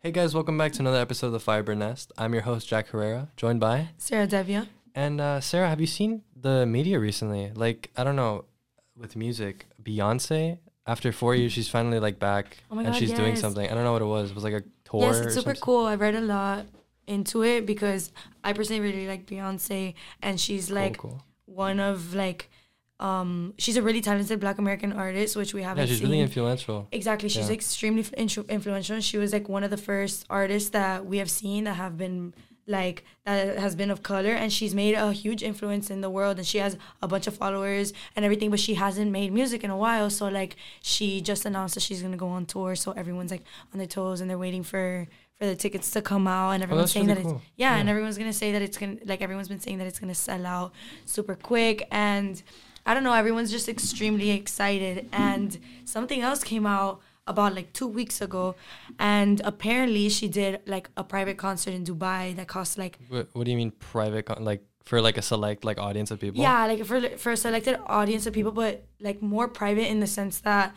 Hey guys, welcome back to another episode of the Firebird Nest. I'm your host Jack Herrera, joined by Sarah Devia. and uh, Sarah. Have you seen the media recently? Like, I don't know, with music, Beyonce. After four years, she's finally like back Oh and God, she's doing something. I don't know what it was. It was like a tour. yes, it's super something? cool. I read a lot into it because I personally really like Beyonce, and she's Cool, like cool. one of like, um, she's a really talented Black American artist, which we haven't Yeah, she's seen. really influential. Exactly. She's Yeah. extremely influ- influential. She was like one of the first artists that we have seen that have been like that has been of color and she's made a huge influence in the world and she has a bunch of followers and everything but she hasn't made music in a while so like she just announced that she's going to go on tour so everyone's like on their toes and they're waiting for for the tickets to come out and everyone's that's saying really that cool. it's yeah, and everyone's going to say that it's to like everyone's been saying that it's going to sell out super quick and I don't know, everyone's just extremely excited. And something else came out about like two weeks ago, and apparently she did like a private concert in Dubai that cost like What, what do you mean private? Con- like for like a select like audience of people? yeah, like for for a selected audience of people, but like more private in the sense that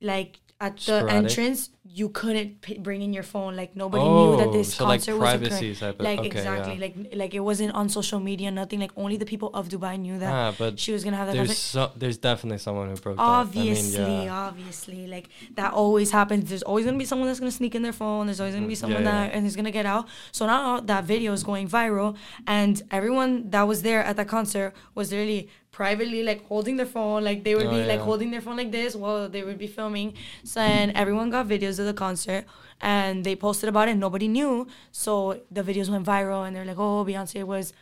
like at the Sporadic? entrance you couldn't p- bring in your phone. Like nobody knew that Oh, this so like concert was occurring. privacy type of Like okay, exactly, yeah. like like it wasn't on social media, nothing. Like only the people of Dubai knew that ah, but she was gonna have that there's so there's definitely someone who broke obviously. I mean, yeah. obviously like that always happens there's always gonna be someone that's gonna sneak in their phone there's always gonna be Mm, someone yeah, that and is gonna get out so now that video is going viral and everyone that was there at that concert was really privately like holding their phone like they would Oh, be like holding their phone like this while they would be filming so and everyone got videos of the concert and they posted about it and nobody knew so the videos went viral and they're like oh beyonce was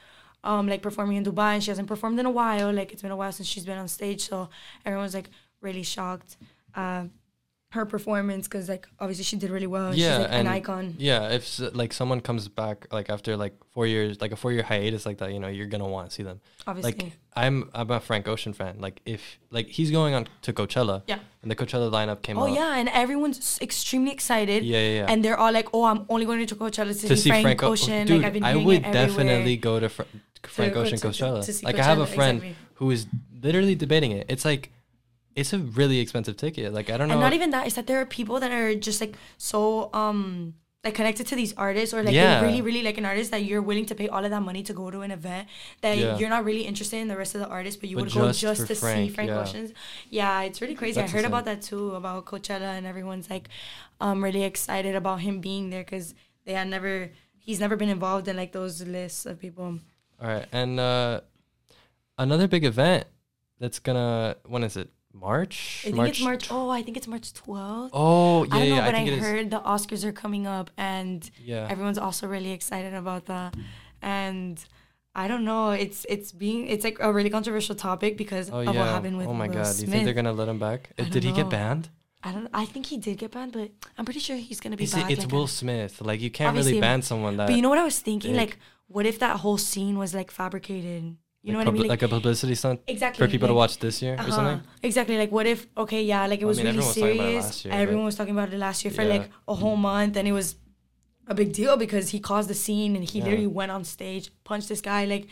um like performing in Dubai and she hasn't performed in a while. Like it's been a while since she's been on stage, so everyone's like really shocked. Uh, her performance because like obviously she did really well. Yeah, she's like and an icon. Yeah, if like someone comes back like after like four years, like a four year hiatus like that, you know, you're gonna want to see them. Obviously, Like I'm I'm a Frank Ocean fan. Like if like he's going on to Coachella, Yeah. and the Coachella lineup came out. oh out. yeah, and everyone's extremely excited. yeah, yeah, yeah. And they're all like, "Oh, I'm only going to Coachella to, to see, Frank, O- Ocean." dude, like I've been I would definitely go to Fr- Frank Ocean to- to- Coachella. to see like I have a friend exactly. who is literally debating it. It's like it's a really expensive ticket. Like I don't know. And not even that. It's that there are people that are just like so um like connected to these artists or like Yeah. really really like an artist that you're willing to pay all of that money to go to an event that Yeah. you're not really interested in the rest of the artists, but you But would go just just for to see Frank, Frank yeah. Ocean's. Yeah, it's really crazy. That's I heard insane. about that too about Coachella and everyone's like um really excited about him being there because they had never he's never been involved in like those lists of people. All right, and uh, another big event that's gonna when is it? March. I think it's March. Oh, I think it's March 12th. Oh yeah, I don't know, yeah. but I, is. heard the Oscars are coming up and Yeah. everyone's also really excited about that and i don't know it's it's being it's like a really controversial topic because Oh of yeah. what happened with oh my Will god. Smith. you think they're gonna let him back? I Uh, Did he get banned? i don't i think he did get banned but i'm pretty sure he's gonna be back it, it's like, Will uh, Smith. Like you can't really ban someone that. but you know what i was thinking big. like what if that whole scene was like fabricated you know like, what i mean publi- like a publicity stunt exactly for people to watch this year or uh-huh. something. Exactly. Like, what if? Okay, yeah. Like, it I was mean, really everyone was talking about it serious. last year, everyone was talking about it last year for Yeah. like a whole month, and it was a big deal because he caused the scene and he Yeah. literally went on stage, punched this guy. Like,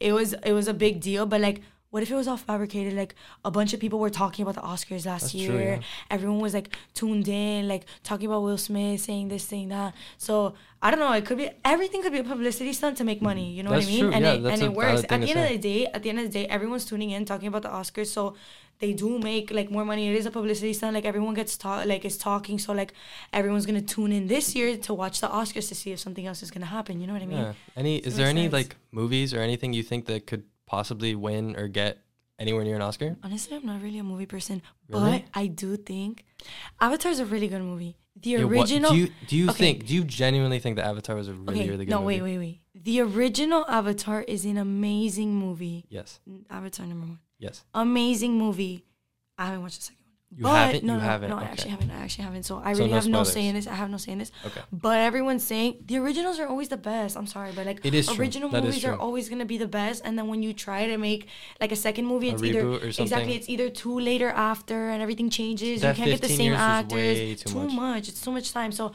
it was it was a big deal. But like, what if it was all fabricated? Like, a bunch of people were talking about the Oscars last That's year. true, yeah. Everyone was like tuned in, like talking about Will Smith saying this, saying that. So I don't know. It could be everything. Could be a publicity stunt to make money. You know That's what I mean? true, And yeah, it and it works. At the end of the day, at the end of the day, everyone's tuning in talking about the Oscars. So they do make like more money. It is a publicity stunt. Like everyone gets talk, like is talking. So like everyone's gonna tune in this year to watch the Oscars to see if something else is gonna happen. You know what I mean? Yeah. Any? Is there any sense. like movies or anything you think that could possibly win or get anywhere near an Oscar? Honestly, I'm not really a movie person, Really? but I do think Avatar is a really good movie. The Yeah, what- original. do you do you okay. think? Do you genuinely think that Avatar was a really okay, really good movie. no, movie? wait, wait, wait. The original Avatar is an amazing movie. Yes. Avatar number one, Yes. amazing movie. I haven't watched the second. You But- haven't. No, you no, haven't. No, I okay. actually haven't. I actually haven't. So I So really no have no spoilers. say in this. I have no say in this. Okay. But everyone's saying the originals are always the best. I'm sorry, but like It is original is movies are always gonna be the best. And then when you try to make like a second movie, A it's either exactly it's either too late or after, and everything changes. That you can't get the same actors. way too much. It's too much time. So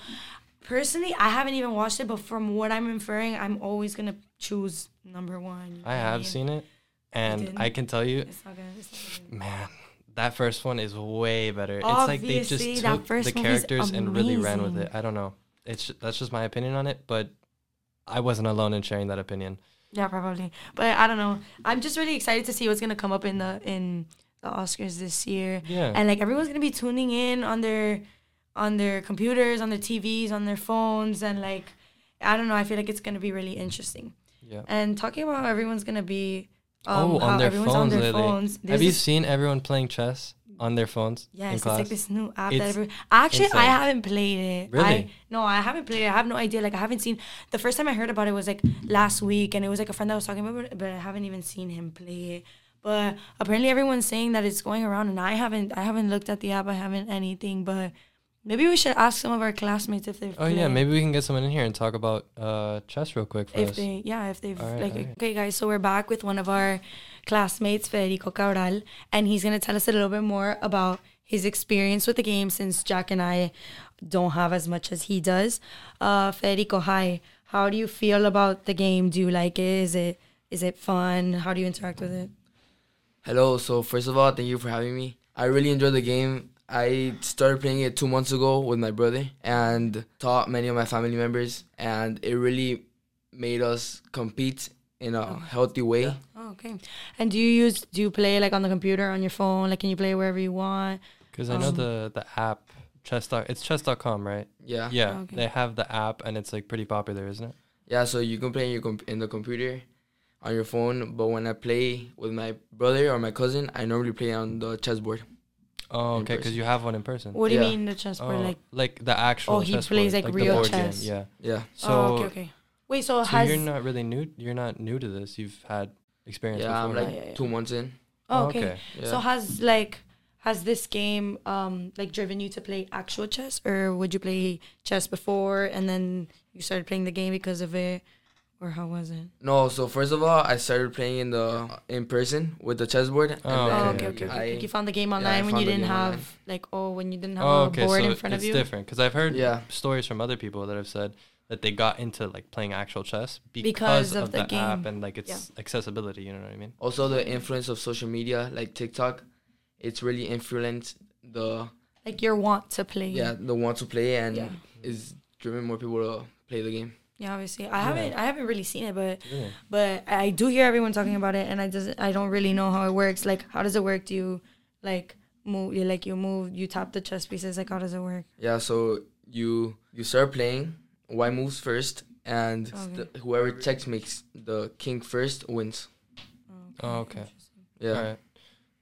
personally, I haven't even watched it, but from what I'm inferring, I'm always gonna choose number one. I have mean? seen it, and didn't? I can tell you, It's not gonna. It's not gonna man, that first one is way better. It's like they just Obviously, took the characters and really ran with it. I don't know. it's that's just my opinion on it, but I wasn't alone in sharing that opinion. Yeah, probably. But I don't know. I'm just really excited to see what's gonna come up in the in the Oscars this year. Yeah. And like everyone's gonna be tuning in on their on their computers, on their TVs, on their phones, and like I don't know. I feel like it's gonna be really interesting. yeah. And talking about how everyone's gonna be oh, um, on their phones on their phones. Have you seen everyone playing chess on their phones Yes, it's like this new app that It's every actually I haven't played it. Really? I, no, I haven't played it. I have no idea. Like I haven't seen the first time I heard about it was like last week and it was like a friend that was talking about it, but I haven't even seen him play it. But apparently everyone's saying that it's going around and I haven't I haven't looked at the app, I haven't anything, but maybe we should ask some of our classmates if they've oh yeah, maybe we can get someone in here and talk about uh, chess real quick for if us. they yeah if they've Alright, like alright. okay guys so we're back with one of our classmates federico cabral and he's going to tell us a little bit more about his experience with the game since jack and i don't have as much as he does uh federico hi how do you feel about the game do you like it is it is it fun how do you interact with it Hello. So first of all, thank you for having me. I really enjoy the game. I started playing it two months ago with my brother and taught many of my family members, and it really made us compete in a healthy way. oh, okay and do you use do you play like on the computer on your phone like can you play wherever you want Because I know Um, the the app chess. Dot, it's chess.com, right? Yeah. Yeah, Oh, Okay. they have the app and it's like pretty popular, isn't it? Yeah. So you can play in your comp- in the computer, on your phone. But when I play with my brother or my cousin, I normally play on the chessboard. Oh, okay, because you have one in person. what do you Yeah. mean the chessboard Oh, like like the actual. Oh, he chessboard, plays, like, the real board game, chess. Yeah. Yeah. So, oh, okay okay wait so, so has you're not really new. You're not new to this. You've had experience. Yeah. I'm before. like Yeah, yeah, yeah. two months in. oh, okay. Yeah. So has like has this game um like driven you to play actual chess or would you play chess before and then you started playing the game because of it or how was it? No, so first of all, I started playing in the in person with the chessboard. Oh, Oh, Okay, okay, okay, okay. I, you found the game yeah, online when you didn't have online. like oh when you didn't have Oh, a okay. board So in front it's of you It's different because I've heard Yeah. stories from other people that have said that they got into like playing actual chess because, Because of, of the the, app and like its accessibility. You know what I mean? Also, the influence of social media like TikTok, it's really influenced the like your want to play. yeah the want to play and Yeah. is driven more people to play the game. Yeah, obviously. I haven't I haven't really seen it but Really? but I do hear everyone talking about it and I doesn't I don't really know how it works. Like how does it work? Do you like move you like you move you tap the chess pieces like how does it work? Yeah, so you you start playing. White moves first, and Okay. the, whoever checks makes the king first wins. Oh, okay. Yeah. All right.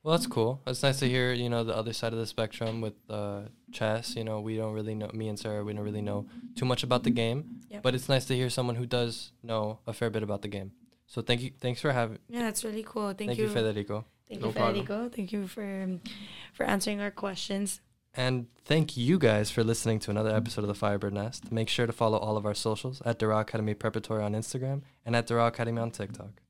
Well, that's cool. It's nice to hear, you know, the other side of the spectrum with uh, chess. You know, we don't really know, me and Sarah, we don't really know too much about the game. Yep. But it's nice to hear someone who does know a fair bit about the game. So thank you. Thanks for having. Yeah, that's really cool. Thank, Thank, you. you, Federico. Thank No you, problem. Federico. Thank you for um, for answering our questions. And thank you guys for listening to another episode of the Firebird Nest. Make sure to follow all of our socials at Doral Academy Preparatory on Instagram and at Doral Academy on TikTok.